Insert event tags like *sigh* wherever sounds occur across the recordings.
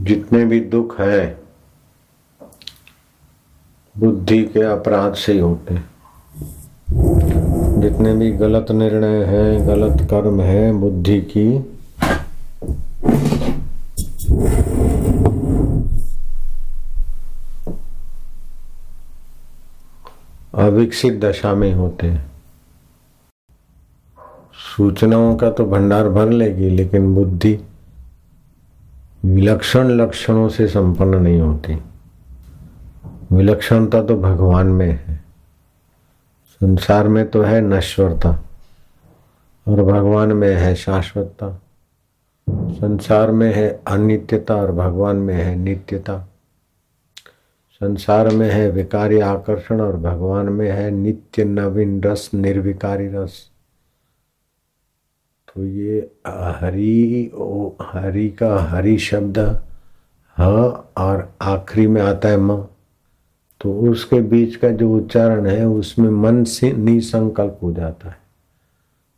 जितने भी दुख है, बुद्धि के अपराध से ही होते हैं। जितने भी गलत निर्णय हैं, गलत कर्म है, बुद्धि की, अविकसित दशा में होते हैं। सूचनाओं का तो भंडार भर लेगी, लेकिन बुद्धि विलक्षण लक्षणों से संपन्न नहीं होती। विलक्षणता तो भगवान में है। संसार में तो है नश्वरता, और भगवान में है शाश्वतता। संसार में है अनित्यता, और भगवान में है नित्यता। संसार में है विकारी आकर्षण, और भगवान में है नित्य नवीन रस, निर्विकारी रस। तो ये हरि, ओ, हरि का हरि शब्द, ह और आखिरी में आता है म। तो उसके बीच का जो उच्चारण है, उसमें मन से निसंकल्प हो जाता है।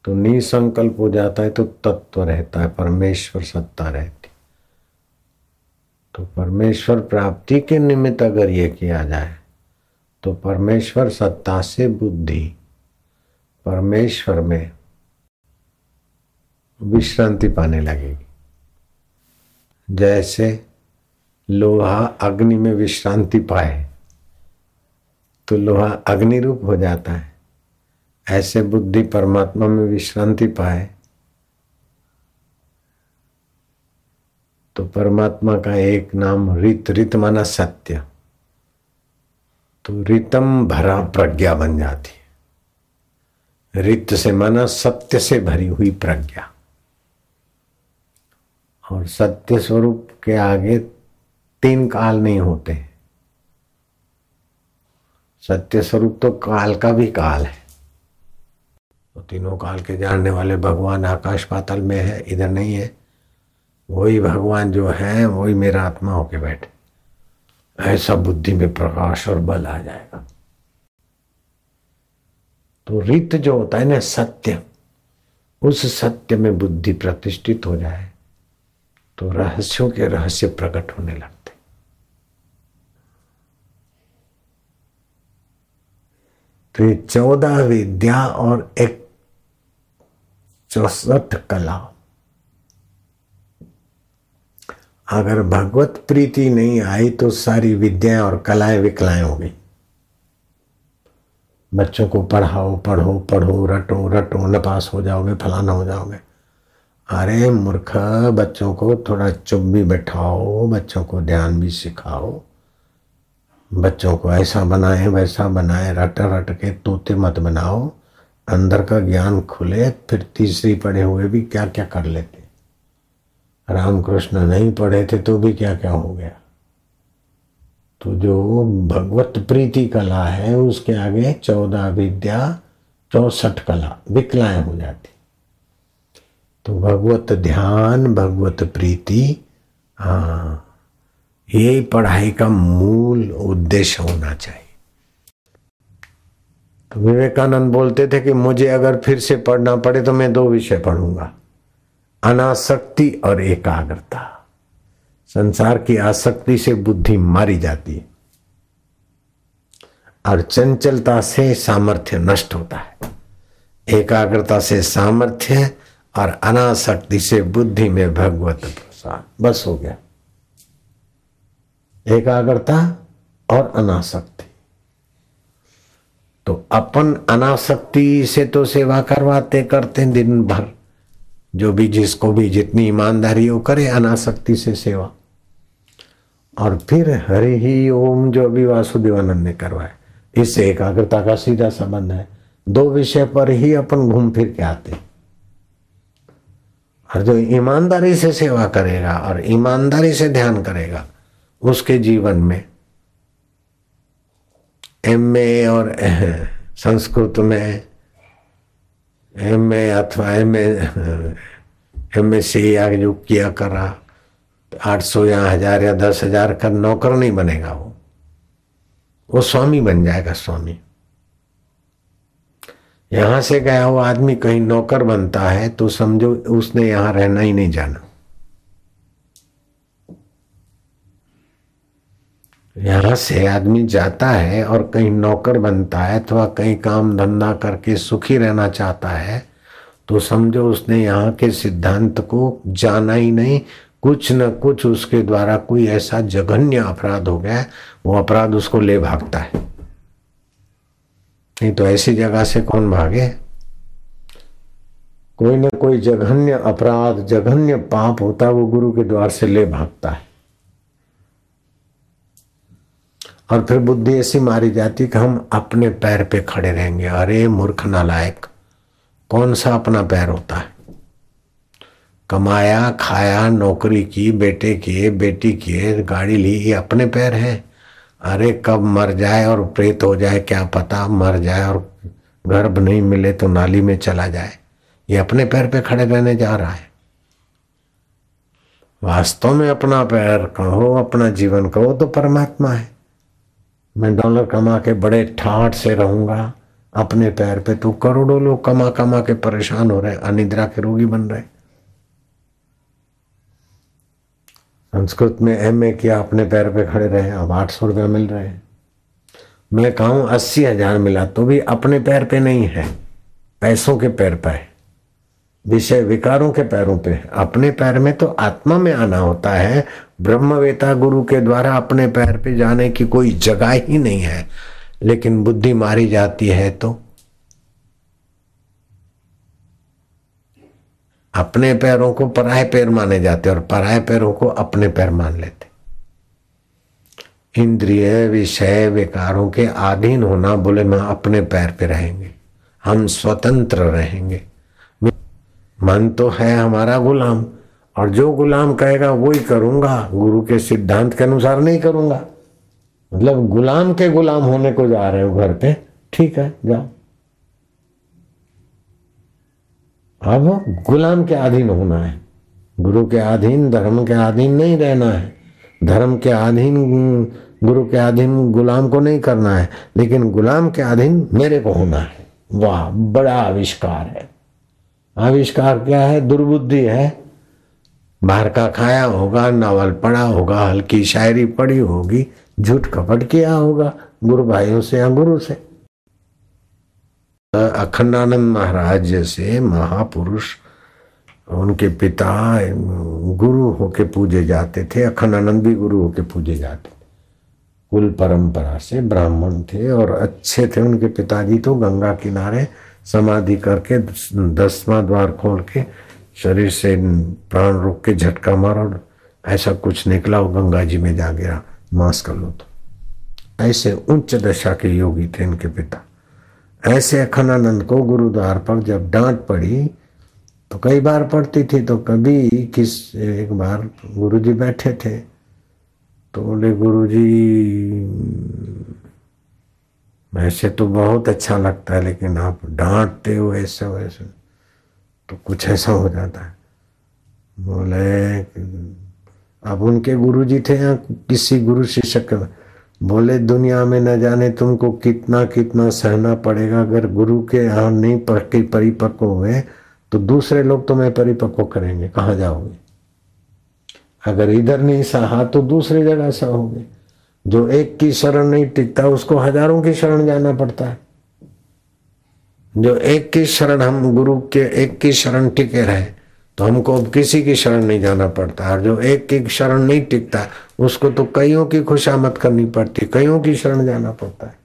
तो निसंकल्प हो जाता है तो तत्व रहता है, परमेश्वर सत्ता रहती। तो परमेश्वर प्राप्ति के निमित्त अगर ये किया जाए तो परमेश्वर सत्ता से बुद्धि, परमेश्वर में विश्रांति पाने लगेगी। जैसे लोहा अग्नि में विश्रांति पाए तो लोहा अग्नि रूप हो जाता है। ऐसे बुद्धि परमात्मा में विश्रांति पाए तो परमात्मा का एक नाम रित रित माना सत्य। तो रितम भरा प्रज्ञा बन जाती है। रित से माना सत्य से भरी हुई प्रज्ञा। और सत्य स्वरूप के आगे तीन काल नहीं होते। सत्य स्वरूप तो काल का भी काल है। तो तीनों काल के जानने वाले भगवान आकाश पाताल में है, इधर नहीं है। वही भगवान जो है, वही मेरा आत्मा होके बैठे। ऐसा बुद्धि में प्रकाश और बल आ जाएगा। तो रित जो होता है ना सत्य, उस सत्य में बुद्धि प्रतिष्ठित हो जाए। तो रहस्यों के रहस्य प्रकट होने लगते। तो ये चौदह विद्या और एक चौसठ कला। अगर भगवत प्रीति नहीं आई तो सारी विद्याएँ और कलाएँ विकलाएँ हो गई बच्चों को पढ़ाओ, पढ़ो पढ़ो, रटो रटो, नपास हो जाओगे, फलाना हो जाओगे। अरे मूर्ख, बच्चों को थोड़ा चुप भी बैठाओ, बच्चों को ध्यान भी सिखाओ। बच्चों को ऐसा बनाए, वैसा बनाए, रट रट के तोते मत बनाओ। अंदर का ज्ञान खुले, फिर तीसरी पढ़े हुए भी क्या क्या कर लेते। रामकृष्ण नहीं पढ़े थे तो भी क्या क्या हो गया। तो जो भगवत प्रीति कला है, उसके आगे चौदह विद्या, चौसठ कला विकलाएँ हो जाती। तो भगवत ध्यान, भगवत प्रीति हाँ यही पढ़ाई का मूल उद्देश्य होना चाहिए। तो विवेकानंद बोलते थे कि मुझे अगर फिर से पढ़ना पड़े तो मैं दो विषय पढ़ूँगा, अनासक्ति और एकाग्रता। संसार की आसक्ति से बुद्धि मारी जाती है और चंचलता से सामर्थ्य नष्ट होता है। एकाग्रता से सामर्थ्य और अनासक्ति से बुद्धि में भगवत प्रसाद। बस हो गया। एकाग्रता और अनासक्ति। तो अपन अनासक्ति से तो सेवा करवाते करते दिन भर। जो भी जिसको भी जितनी ईमानदारी हो करे अनासक्ति से सेवा। और फिर हरि ही ओम जो भी वासुदेवानंद ने करवाए इससे एकाग्रता का सीधा संबंध है। दो विषय पर ही अपन घूम फिर के आते हैं। और जो ईमानदारी से सेवा करेगा और ईमानदारी से ध्यान करेगा, उसके जीवन में एम ए और *laughs* संस्कृत में एम ए अथवा M A *laughs* M S C या जो किया करा, आठ सौ या हज़ार या दस हज़ार का नौकर नहीं बनेगा वो। वो स्वामी बन जाएगा स्वामी। यहाँ से गया हुआ आदमी कहीं नौकर बनता है तो समझो उसने यहाँ रहना ही नहीं जाना। यहाँ से आदमी जाता है और कहीं नौकर बनता है, अथवा कहीं काम धंधा करके सुखी रहना चाहता है तो समझो उसने यहाँ के सिद्धांत को जाना ही नहीं। कुछ न कुछ उसके द्वारा कोई ऐसा जघन्य अपराध हो गया, वो अपराध उसको ले भागता है। नहीं तो ऐसी जगह से कौन भागे? कोई ना कोई जघन्य अपराध, जघन्य पाप होता है, वो गुरु के द्वार से ले भागता है। और फिर बुद्धि ऐसी मारी जाती कि हम अपने पैर पे खड़े रहेंगे। अरे मूर्ख नालायक, कौन सा अपना पैर होता है? कमाया, खाया, नौकरी की, बेटे किए बेटी किए गाड़ी ली, ये अपने पैर हैं। अरे कब मर जाए और प्रेत हो जाए, क्या पता मर जाए और गर्भ नहीं मिले तो नाली में चला जाए। ये अपने पैर पे खड़े रहने जा रहा है। वास्तव में अपना पैर कहो, अपना जीवन कहो तो परमात्मा है। मैं डॉलर कमा के बड़े ठाठ से रहूँगा, अपने पैर पे तो करोड़ों लोग कमा कमा के परेशान हो रहे अनिद्रा के रोगी बन रहे संस्कृत में एम ए किया अपने पैर पे खड़े रहे अब आठ सौ रुपया मिल रहे हैं। मैं कहूँ, अस्सी हज़ार मिला तो भी अपने पैर पे नहीं है। पैसों के पैर पर है। विषय विकारों के पैरों पे अपने पैर में तो आत्मा में आना होता है। ब्रह्मवेता गुरु के द्वारा अपने पैर पे जाने की कोई जगह ही नहीं है। लेकिन बुद्धि मारी जाती है तो अपने पैरों को पराए पैर माने जाते और पराए पैरों को अपने पैर मान लेते इंद्रिय विषय विकारों के अधीन होना बोले, मैं अपने पैर पे रहेंगे। हम स्वतंत्र रहेंगे। मन तो है हमारा गुलाम, और जो गुलाम कहेगा वो ही करूँगा। गुरु के सिद्धांत के अनुसार नहीं करूँगा। मतलब गुलाम के गुलाम होने को जा रहे हो घर पे। ठीक है, जाओ। अब गुलाम के अधीन होना है। गुरु के अधीन, धर्म के अधीन नहीं रहना है। धर्म के अधीन, गुरु के अधीन गुलाम को नहीं करना है। लेकिन गुलाम के अधीन मेरे को होना है। वाह, बड़ा आविष्कार है। आविष्कार क्या है? दुर्बुद्धि है। बाहर का खाया होगा, नावल पढ़ा होगा, हल्की शायरी पढ़ी होगी, झूठ कपट किया होगा, गुरु भाइयों से या गुरु से। अखंडानंद महाराज जैसे महापुरुष उनके पिता, गुरु होके पूजे जाते थे, अखंडानंद भी गुरु होके पूजे जाते थे। कुल परंपरा से ब्राह्मण थे और अच्छे थे उनके पिताजी तो गंगा किनारे समाधि करके दसवां द्वार खोल के शरीर से प्राण रोक के झटका मारा ऐसा कुछ निकला वो गंगा जी में जा गिरा मांस कर लो तो ऐसे उच्च दशा के योगी थे इनके पिता। ऐसे अखंडानंद को गुरुद्वार पर जब डांट पड़ी तो कई बार पड़ती थी तो कभी किस एक बार गुरुजी बैठे थे तो बोले, गुरुजी, वैसे तो बहुत अच्छा लगता है, लेकिन आप डांटते हो ऐसे वैसे तो कुछ ऐसा हो जाता है। बोले, अब उनके गुरु जी थे या किसी गुरु शिक्षक बोले दुनिया में न जाने तुमको कितना कितना सहना पड़ेगा। अगर गुरु के यहाँ नहीं पढ़ के परिपक्व हुए तो दूसरे लोग तुम्हें परिपक्व करेंगे। कहाँ जाओगे? अगर इधर नहीं सहा तो दूसरी जगह सहोगे। जो एक की शरण नहीं टिकता, उसको हज़ारों की शरण जाना पड़ता है। जो एक की शरण, हम गुरु के एक की शरण टिके रहे तो हमको अब किसी की शरण नहीं जाना पड़ता और जो एक की शरण नहीं टिकता उसको तो कईयों की खुशामद करनी पड़ती कईयों की शरण जाना पड़ता है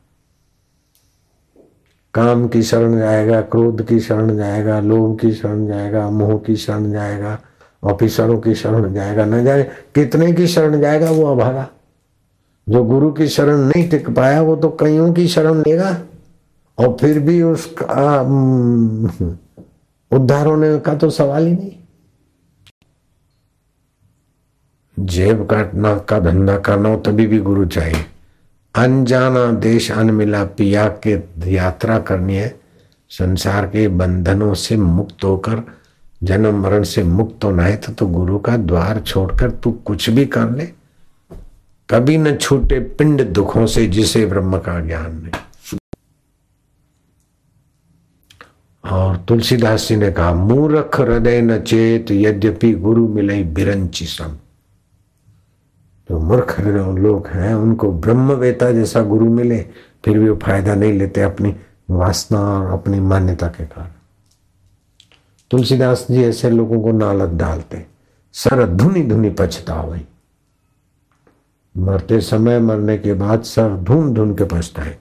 काम की शरण जाएगा क्रोध की शरण जाएगा लोभ की शरण जाएगा मोह की शरण जाएगा ऑफिसरों की शरण जाएगा न जाए कितने की शरण जाएगा वो अभागा जो गुरु की शरण नहीं टिक पाया वो तो कईयों की शरण लेगा और फिर भी उसका उद्धार होने का तो सवाल ही नहीं जेब काटना का धंधा करना हो तभी भी गुरु चाहिए। अनजाना देश अनमिला पिया के यात्रा करनी है। संसार के बंधनों से मुक्त होकर जन्म मरण से मुक्त होना है तो, तो गुरु का द्वार छोड़कर तू कुछ भी कर ले। कभी न छूटे पिंड दुखों से जिसे ब्रह्म का ज्ञान नहीं। और तुलसीदास जी ने कहा मूर्ख हृदय न चेत यद्यपि गुरु मिले बिरंची सम मूर्ख लोग हैं, उनको ब्रह्मवेता जैसा गुरु मिले, फिर भी वो फ़ायदा नहीं लेते अपनी वासना और अपनी मान्यता के कारण। तुलसीदास जी ऐसे लोगों को नालत डालते सर धुनी धुनी पछता पछतावे मरते समय, मरने के बाद सर धुन धुन के पछताए।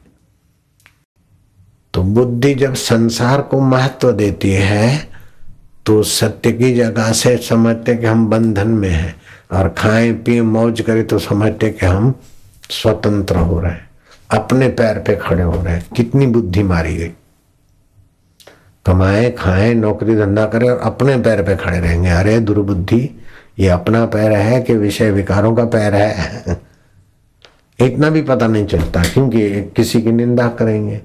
तो बुद्धि जब संसार को महत्व देती है तो सत्य की जगह से समझते कि हम बंधन में हैं। और खाएँ, पिए, मौज करें तो समझते कि हम स्वतंत्र हो रहे हैं, अपने पैर पे खड़े हो रहे हैं। कितनी बुद्धि मारी गई। कमाए, खाए, नौकरी, धंधा करें और अपने पैर पे खड़े रहेंगे। अरे, दुर्बुद्धि, ये अपना पैर है कि विषय विकारों का पैर है? *laughs* इतना भी पता नहीं चलता, क्योंकि किसी की निंदा करेंगे।